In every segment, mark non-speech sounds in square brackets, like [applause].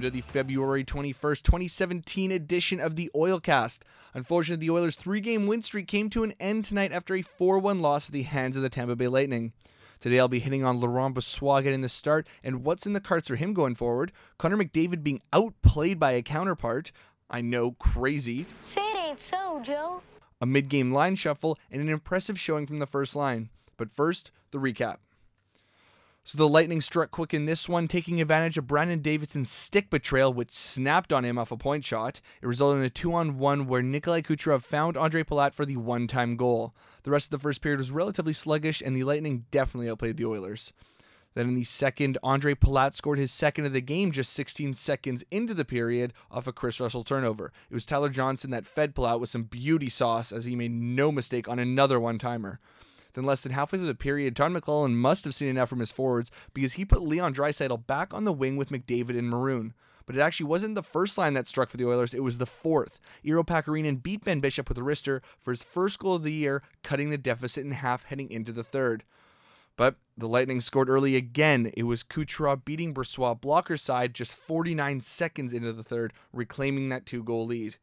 welcome to the February 21st, 2017 edition of the Oilcast. Unfortunately, the Oilers' three game win streak came to an end tonight after a 4 1 loss at the hands of the Tampa Bay Lightning. Today, I'll be hitting on Laurent Brossoit getting the start and what's in the cards for him going forward, Connor McDavid being outplayed by a counterpart. I know, crazy. Say it ain't so, Joe. A mid game line shuffle and an impressive showing from the first line. But first, the recap. So the Lightning struck quick in this one, taking advantage of Brandon Davidson's stick betrayal, which snapped on him off a point shot. It resulted in a two on one where Nikolai Kucherov found Andre Palat for the one time goal. The rest of the first period was relatively sluggish, and the Lightning definitely outplayed the Oilers. Then in the second, Andre Palat scored his second of the game just 16 seconds into the period off a Kris Russell turnover. It was Tyler Johnson that fed Palat with some beauty sauce as he made no mistake on another one timer. Then less than halfway through the period, Todd McLellan must have seen enough from his forwards because he put Leon Draisaitl back on the wing with McDavid and Maroon. But it actually wasn't the first line that struck for the Oilers, it was the fourth. Iiro Pakarinen beat Ben Bishop with a wrister for his first goal of the year, cutting the deficit in half heading into the third. But the Lightning scored early again. It was Kucherov beating Brossoit blocker side just 49 seconds into the third, reclaiming that two goal lead.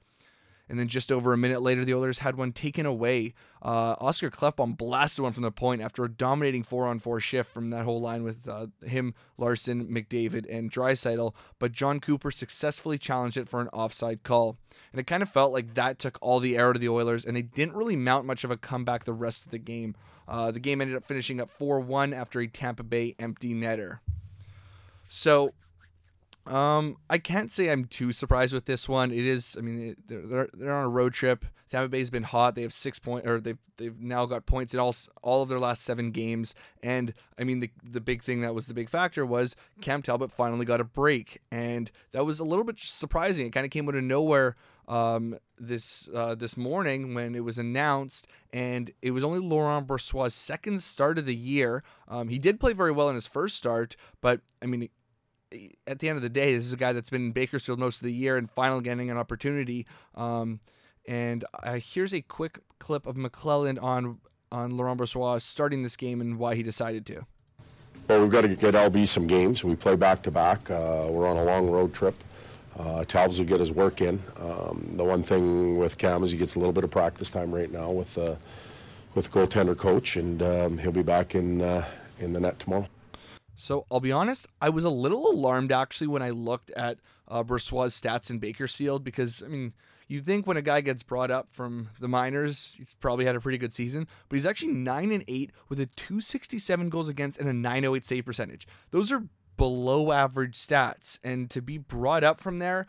And then just over a minute later, the Oilers had one taken away. Uh, Oscar Klefbom blasted one from the point after a dominating four-on-four shift from that whole line with uh, him, Larsson, McDavid, and Draisaitl. But Jon Cooper successfully challenged it for an offside call. And it kind of felt like that took all the air to the Oilers, and they didn't really mount much of a comeback the rest of the game. Uh, the game ended up finishing up 4-1 after a Tampa Bay empty netter. So um, I can't say I'm too surprised with this one. It is, I mean, they're, they're they're on a road trip. Tampa Bay's been hot. They have six point, or they've they've now got points in all all of their last seven games. And I mean, the the big thing that was the big factor was Cam Talbot finally got a break, and that was a little bit surprising. It kind of came out of nowhere um, this uh, this morning when it was announced, and it was only Laurent Brossoit's second start of the year. Um, he did play very well in his first start, but I mean, at the end of the day, this is a guy that's been in Bakersfield most of the year and finally getting an opportunity. Um, and uh, here's a quick clip of McLellan on on Laurent Brossoit starting this game and why he decided to. Well, we've got to get LB some games. We play back to back. Uh, we're on a long road trip. Uh, Talbs will get his work in. Um, the one thing with Cam is he gets a little bit of practice time right now with uh, with goaltender coach, and um, he'll be back in uh, in the net tomorrow. So I'll be honest, I was a little alarmed actually when I looked at uh, Brossoit's stats in Bakersfield because I mean you think when a guy gets brought up from the minors, he's probably had a pretty good season, but he's actually nine and eight with a 267 goals against and a 908 save percentage. Those are below average stats, and to be brought up from there,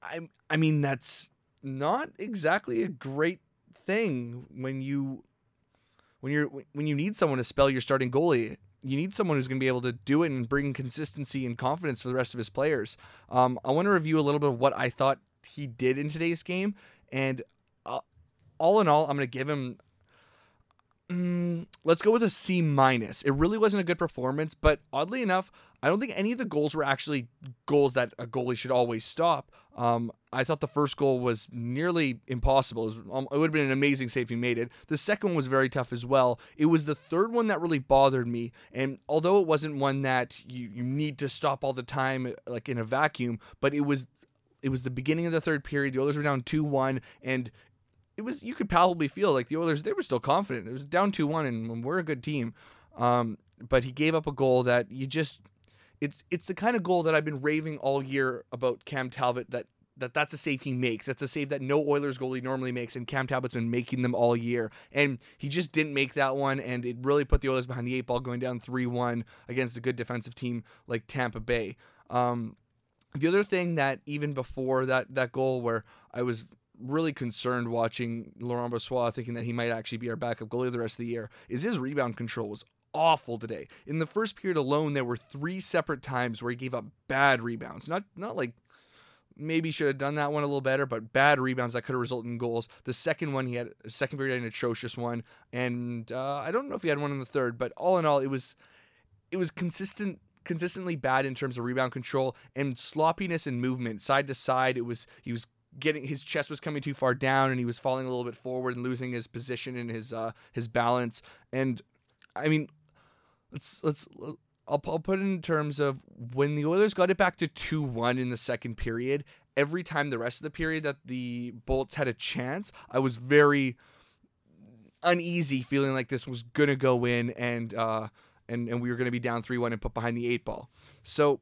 I I mean that's not exactly a great thing when you when you're when you need someone to spell your starting goalie you need someone who's going to be able to do it and bring consistency and confidence for the rest of his players. Um, I want to review a little bit of what I thought he did in today's game, and uh, all in all, I'm going to give him. Mm, let's go with a C minus. It really wasn't a good performance, but oddly enough, I don't think any of the goals were actually goals that a goalie should always stop. Um, I thought the first goal was nearly impossible. It, um, it would have been an amazing save if he made it. The second one was very tough as well. It was the third one that really bothered me. And although it wasn't one that you, you need to stop all the time, like in a vacuum, but it was it was the beginning of the third period. The Oilers were down two one, and it was you could probably feel like the Oilers they were still confident. It was down two one, and we're a good team. Um, but he gave up a goal that you just it's it's the kind of goal that I've been raving all year about Cam Talbot that that that's a save he makes. That's a save that no Oilers goalie normally makes, and Cam Talbot's been making them all year. And he just didn't make that one, and it really put the Oilers behind the eight ball, going down three one against a good defensive team like Tampa Bay. Um, the other thing that even before that that goal, where I was really concerned watching Laurent Brossoit, thinking that he might actually be our backup goalie the rest of the year, is his rebound control was awful today. In the first period alone, there were three separate times where he gave up bad rebounds. Not not like maybe should have done that one a little better, but bad rebounds that could have resulted in goals. The second one he had second period had an atrocious one, and uh, I don't know if he had one in the third, but all in all, it was it was consistent consistently bad in terms of rebound control and sloppiness and movement side to side. It was he was getting his chest was coming too far down and he was falling a little bit forward and losing his position and his uh his balance and I mean let's let's I'll, I'll put it in terms of when the Oilers got it back to 2 1 in the second period, every time the rest of the period that the Bolts had a chance, I was very uneasy feeling like this was going to go in and, uh, and, and we were going to be down 3 1 and put behind the eight ball. So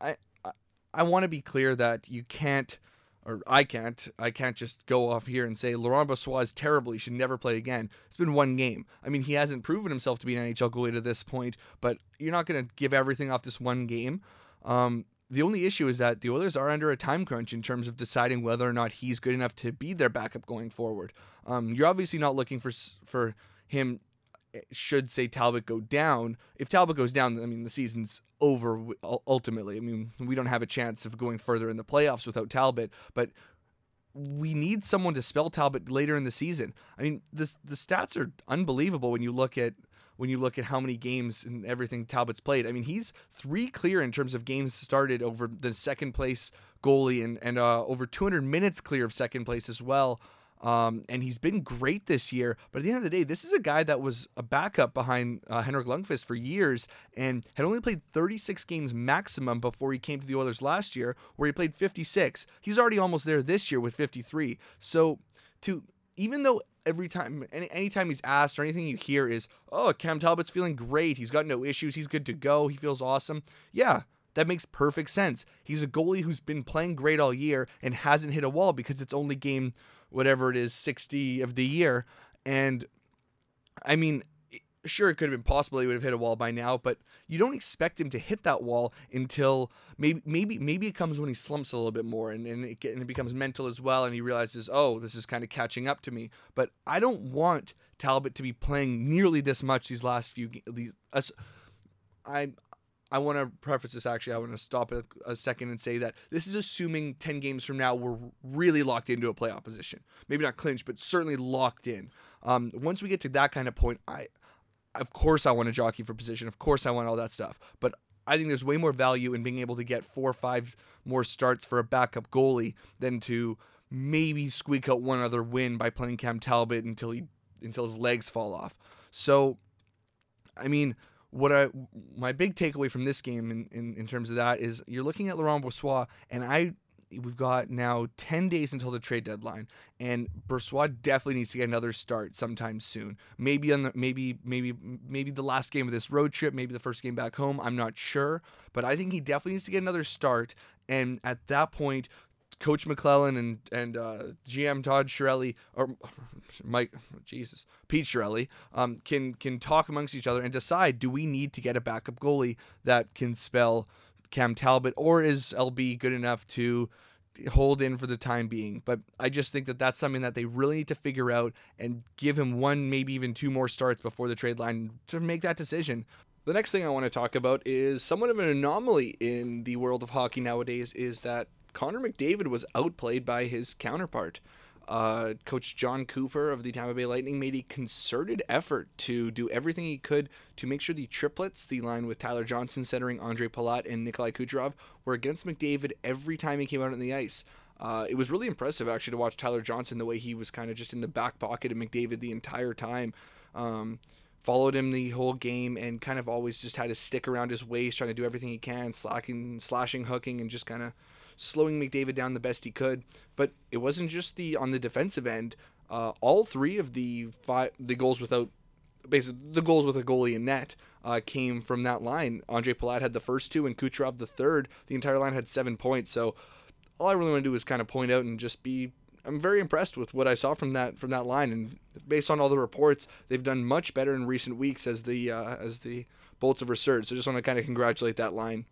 I, I, I want to be clear that you can't or I can't, I can't just go off here and say Laurent Brossoit is terrible. He should never play again. It's been one game. I mean, he hasn't proven himself to be an NHL goalie to this point, but you're not going to give everything off this one game. Um, the only issue is that the Oilers are under a time crunch in terms of deciding whether or not he's good enough to be their backup going forward. Um, you're obviously not looking for for him should say Talbot go down. If Talbot goes down, I mean the season's over ultimately. I mean we don't have a chance of going further in the playoffs without Talbot, but we need someone to spell Talbot later in the season. I mean the the stats are unbelievable when you look at when you look at how many games and everything Talbot's played. I mean he's three clear in terms of games started over the second place goalie and and uh, over 200 minutes clear of second place as well. Um, and he's been great this year. But at the end of the day, this is a guy that was a backup behind uh, Henrik Lundqvist for years and had only played 36 games maximum before he came to the Oilers last year, where he played 56. He's already almost there this year with 53. So to even though every time any anytime he's asked or anything you hear is, "Oh, Cam Talbot's feeling great. He's got no issues. He's good to go. He feels awesome." Yeah, that makes perfect sense. He's a goalie who's been playing great all year and hasn't hit a wall because it's only game whatever it is, 60 of the year. And I mean, sure, it could have been possible he would have hit a wall by now, but you don't expect him to hit that wall until maybe maybe maybe it comes when he slumps a little bit more and, and, it, and it becomes mental as well, and he realizes, oh, this is kind of catching up to me. But I don't want Talbot to be playing nearly this much these last few these. I I want to preface this actually. I want to stop a, a, second and say that this is assuming 10 games from now we're really locked into a playoff position. Maybe not clinched, but certainly locked in. Um, once we get to that kind of point, I, of course, I want to jockey for position. Of course, I want all that stuff. But I think there's way more value in being able to get four or five more starts for a backup goalie than to maybe squeak out one other win by playing Cam Talbot until he until his legs fall off. So, I mean what I my big takeaway from this game in, in, in terms of that is you're looking at Laurent Brossoit and I we've got now 10 days until the trade deadline and Brossoit definitely needs to get another start sometime soon. Maybe on the maybe maybe maybe the last game of this road trip, maybe the first game back home, I'm not sure, but I think he definitely needs to get another start and at that point Coach McLellan and and uh, GM Todd Chiarelli or [laughs] Mike Jesus Pete Chiarelli um, can can talk amongst each other and decide do we need to get a backup goalie that can spell Cam Talbot or is LB good enough to hold in for the time being. But I just think that that's something that they really need to figure out and give him one, maybe even two more starts before the trade line to make that decision. The next thing I want to talk about is somewhat of an anomaly in the world of hockey nowadays is that Connor McDavid was outplayed by his counterpart. Uh, Coach Jon Cooper of the Tampa Bay Lightning made a concerted effort to do everything he could to make sure the triplets, the line with Tyler Johnson centering Andre Palat and Nikolai Kucherov, were against McDavid every time he came out on the ice. Uh, it was really impressive actually to watch Tyler Johnson the way he was kind of just in the back pocket of McDavid the entire time. Um, followed him the whole game and kind of always just had his stick around his waist, trying to do everything he can, slacking, slashing, hooking, and just kind of slowing McDavid down the best he could. But it wasn't just the on the defensive end. Uh, all three of the five the goals without basically the goals with a goalie in net uh, came from that line. Andre Palat had the first two and Kucherov the third. The entire line had seven points. So all I really want to do is kind of point out and just be I'm very impressed with what I saw from that from that line, and based on all the reports, they've done much better in recent weeks as the uh, as the Bolts have resurged. So I just want to kind of congratulate that line.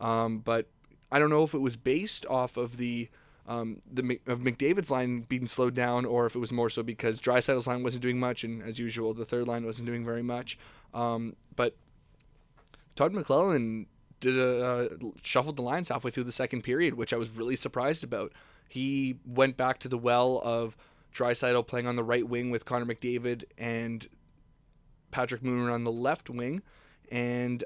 Um, but I don't know if it was based off of the um, the of McDavid's line being slowed down, or if it was more so because Draisaitl's line wasn't doing much, and as usual, the third line wasn't doing very much. Um, but Todd McLellan did a uh, shuffled the lines halfway through the second period, which I was really surprised about. He went back to the well of Draisaitl playing on the right wing with Connor McDavid and Patrick Maroon on the left wing, and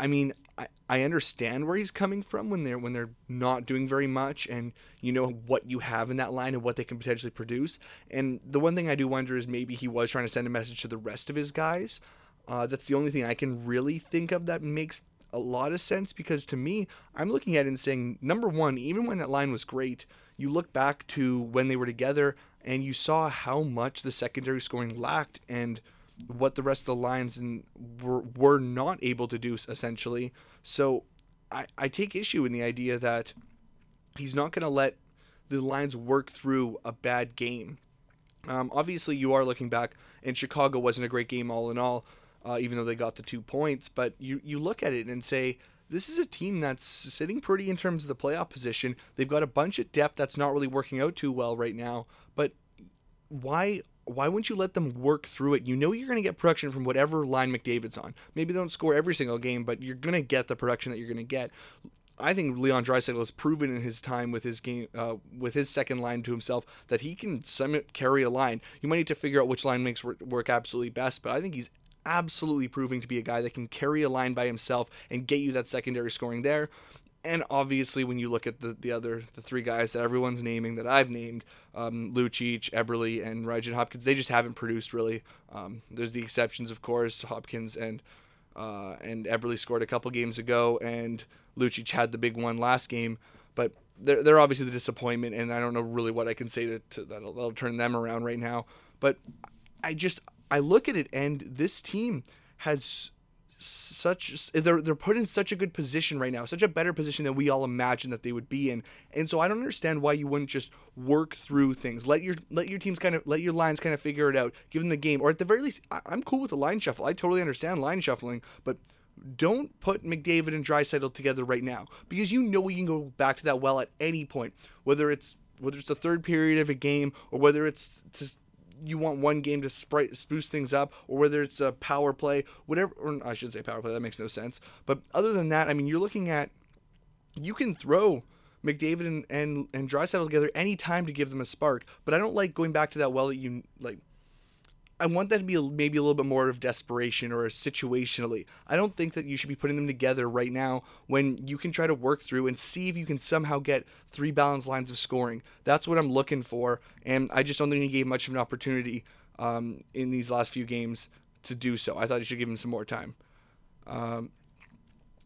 I mean, I, I understand where he's coming from when they're when they're not doing very much and you know what you have in that line and what they can potentially produce. And the one thing I do wonder is maybe he was trying to send a message to the rest of his guys. Uh, that's the only thing I can really think of that makes a lot of sense because to me, I'm looking at it and saying, number one, even when that line was great, you look back to when they were together and you saw how much the secondary scoring lacked and what the rest of the lines and were, were not able to do essentially. So I, I take issue in the idea that he's not going to let the Lions work through a bad game. Um, obviously, you are looking back, and Chicago wasn't a great game all in all, uh, even though they got the two points. But you, you look at it and say, this is a team that's sitting pretty in terms of the playoff position. They've got a bunch of depth that's not really working out too well right now. But why why wouldn't you let them work through it? You know you're going to get production from whatever line McDavid's on. Maybe they don't score every single game, but you're going to get the production that you're going to get. I think Leon Draisaitl has proven in his time with his game, uh, with his second line to himself, that he can carry a line. You might need to figure out which line makes work absolutely best, but I think he's absolutely proving to be a guy that can carry a line by himself and get you that secondary scoring there. And obviously, when you look at the, the other the three guys that everyone's naming that I've named, um, Lucic, Eberle, and Nugent Hopkins, they just haven't produced really. Um, there's the exceptions, of course. Hopkins and uh, and Eberle scored a couple games ago, and Lucic had the big one last game. But they're, they're obviously the disappointment, and I don't know really what I can say to, to that'll, that'll turn them around right now. But I just I look at it, and this team has such they're they're put in such a good position right now, such a better position than we all imagined that they would be in. And so I don't understand why you wouldn't just work through things. Let your let your teams kind of let your lines kind of figure it out. Give them the game, or at the very least, I, am cool with the line shuffle. I totally understand line shuffling, but don't put McDavid and Draisaitl together right now because you know we can go back to that well at any point, whether it's whether it's the third period of a game or whether it's just you want one game to sprite, spruce things up, or whether it's a power play, whatever. Or I should say power play. That makes no sense. But other than that, I mean, you're looking at you can throw McDavid and and and Draisaitl together any time to give them a spark. But I don't like going back to that well that you like I want that to be maybe a little bit more of desperation or situationally. I don't think that you should be putting them together right now when you can try to work through and see if you can somehow get three balanced lines of scoring. That's what I'm looking for, and I just don't think he gave much of an opportunity um, in these last few games to do so. I thought you should give him some more time. Um,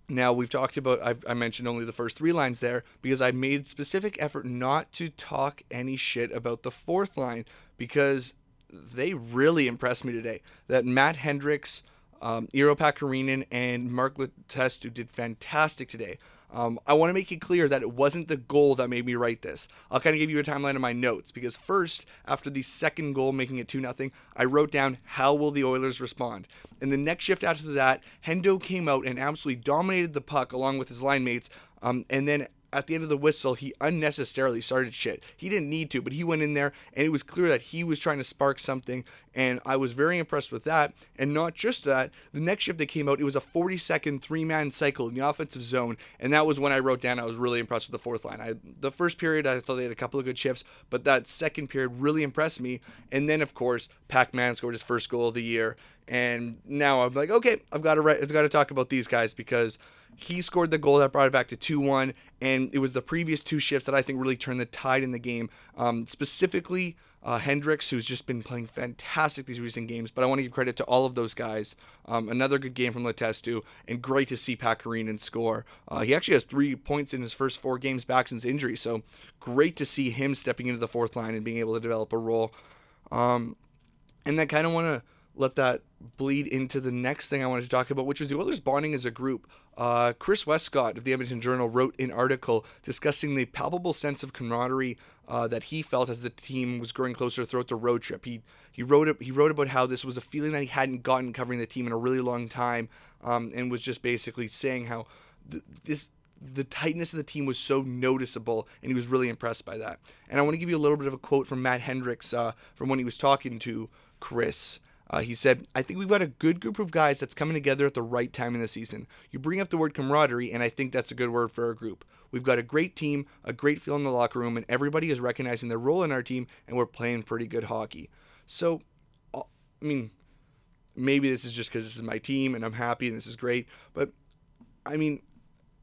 now we've talked about I've, i mentioned only the first three lines there because I made specific effort not to talk any shit about the fourth line because they really impressed me today. That Matt Hendricks, um, Iiro Pakarinen, and Mark Letestu did fantastic today. Um, I want to make it clear that it wasn't the goal that made me write this. I'll kind of give you a timeline of my notes because first, after the second goal, making it 2 0, I wrote down how will the Oilers respond. And the next shift after that, Hendo came out and absolutely dominated the puck along with his line mates. Um, and then at the end of the whistle, he unnecessarily started shit. He didn't need to, but he went in there and it was clear that he was trying to spark something. And I was very impressed with that. And not just that, the next shift that came out, it was a 40 second three man cycle in the offensive zone. And that was when I wrote down I was really impressed with the fourth line. I, the first period, I thought they had a couple of good shifts, but that second period really impressed me. And then, of course, Pac Man scored his first goal of the year. And now I'm like, okay, I've got to I've got to talk about these guys because he scored the goal that brought it back to 2 1, and it was the previous two shifts that I think really turned the tide in the game. Um, specifically, uh, Hendricks, who's just been playing fantastic these recent games, but I want to give credit to all of those guys. Um, another good game from Letestu, and great to see Pakarinen score. Uh, he actually has three points in his first four games back since injury, so great to see him stepping into the fourth line and being able to develop a role. Um, and I kind of want to let that bleed into the next thing I wanted to talk about, which was the Oilers bonding as a group. Uh, Chris Westcott of the Edmonton Journal wrote an article discussing the palpable sense of camaraderie uh, that he felt as the team was growing closer throughout the road trip. He he wrote he wrote about how this was a feeling that he hadn't gotten covering the team in a really long time, um, and was just basically saying how th- this the tightness of the team was so noticeable, and he was really impressed by that. And I want to give you a little bit of a quote from Matt Hendricks uh, from when he was talking to Chris. Uh, he said, I think we've got a good group of guys that's coming together at the right time in the season. You bring up the word camaraderie, and I think that's a good word for our group. We've got a great team, a great feel in the locker room, and everybody is recognizing their role in our team, and we're playing pretty good hockey. So, uh, I mean, maybe this is just because this is my team and I'm happy and this is great, but I mean,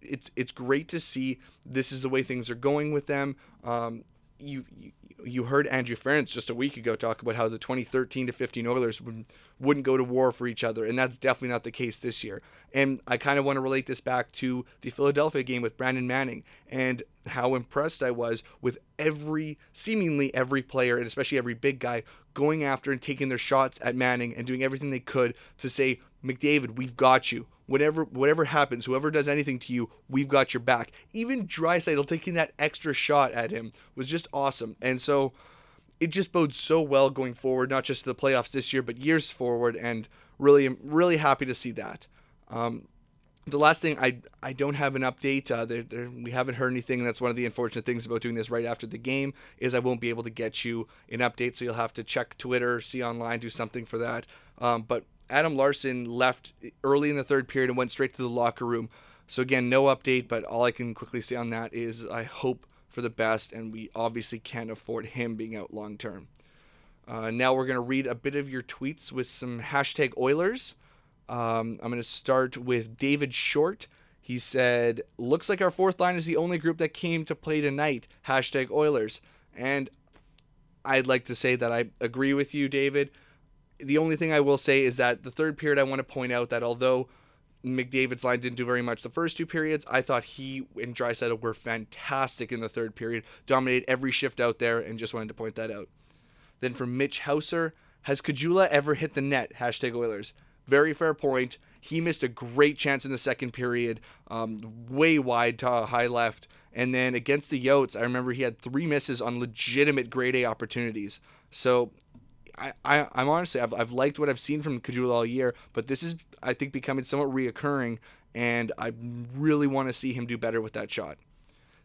it's it's great to see this is the way things are going with them. Um, you, you heard Andrew Ference just a week ago talk about how the 2013 to 15 Oilers would, wouldn't go to war for each other, and that's definitely not the case this year. And I kind of want to relate this back to the Philadelphia game with Brandon Manning and how impressed I was with every, seemingly every player, and especially every big guy, going after and taking their shots at Manning and doing everything they could to say, McDavid, we've got you whatever whatever happens, whoever does anything to you, we've got your back. Even Draisaitl taking that extra shot at him was just awesome. And so it just bodes so well going forward, not just to the playoffs this year, but years forward. And really, really happy to see that. Um, the last thing I I don't have an update. Uh, we haven't heard anything. That's one of the unfortunate things about doing this right after the game is I won't be able to get you an update. So you'll have to check Twitter, see online, do something for that. Um, but Adam Larsson left early in the third period and went straight to the locker room. So again, no update, but all I can quickly say on that is I hope for the best, and we obviously can't afford him being out long term. Uh, now we're going to read a bit of your tweets with some hashtag Oilers. Um, I'm going to start with David Short. He said, "Looks like our fourth line is the only group that came to play tonight." Hashtag Oilers, and I'd like to say that I agree with you, David the only thing I will say is that the third period, I want to point out that although McDavid's line didn't do very much the first two periods, I thought he and Draisaitl were fantastic in the third period, dominated every shift out there, and just wanted to point that out. Then from Mitch Hauser, has Caggiula ever hit the net? Hashtag Oilers. Very fair point. He missed a great chance in the second period, um, way wide to high left. And then against the Yotes, I remember he had three misses on legitimate grade A opportunities. So I, I I'm honestly I've, I've liked what I've seen from Caggiula all year, but this is I think becoming somewhat reoccurring, and I really want to see him do better with that shot.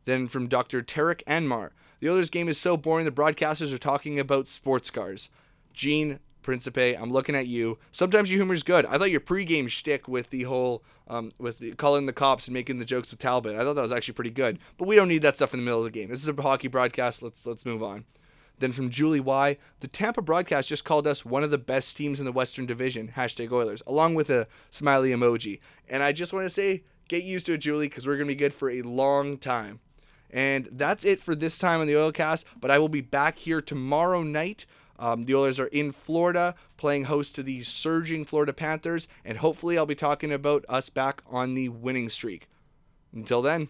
Then from Dr. Tarek Anmar, the Oilers game is so boring. The broadcasters are talking about sports cars. Gene Principe, I'm looking at you. Sometimes your humor is good. I thought your pregame shtick with the whole, um, with the, calling the cops and making the jokes with Talbot, I thought that was actually pretty good. But we don't need that stuff in the middle of the game. This is a hockey broadcast. Let's let's move on. Then from Julie Y, the Tampa broadcast just called us one of the best teams in the Western Division, hashtag Oilers, along with a smiley emoji. And I just want to say, get used to it, Julie, because we're going to be good for a long time. And that's it for this time on the Oilcast, but I will be back here tomorrow night. Um, the Oilers are in Florida playing host to the surging Florida Panthers, and hopefully I'll be talking about us back on the winning streak. Until then.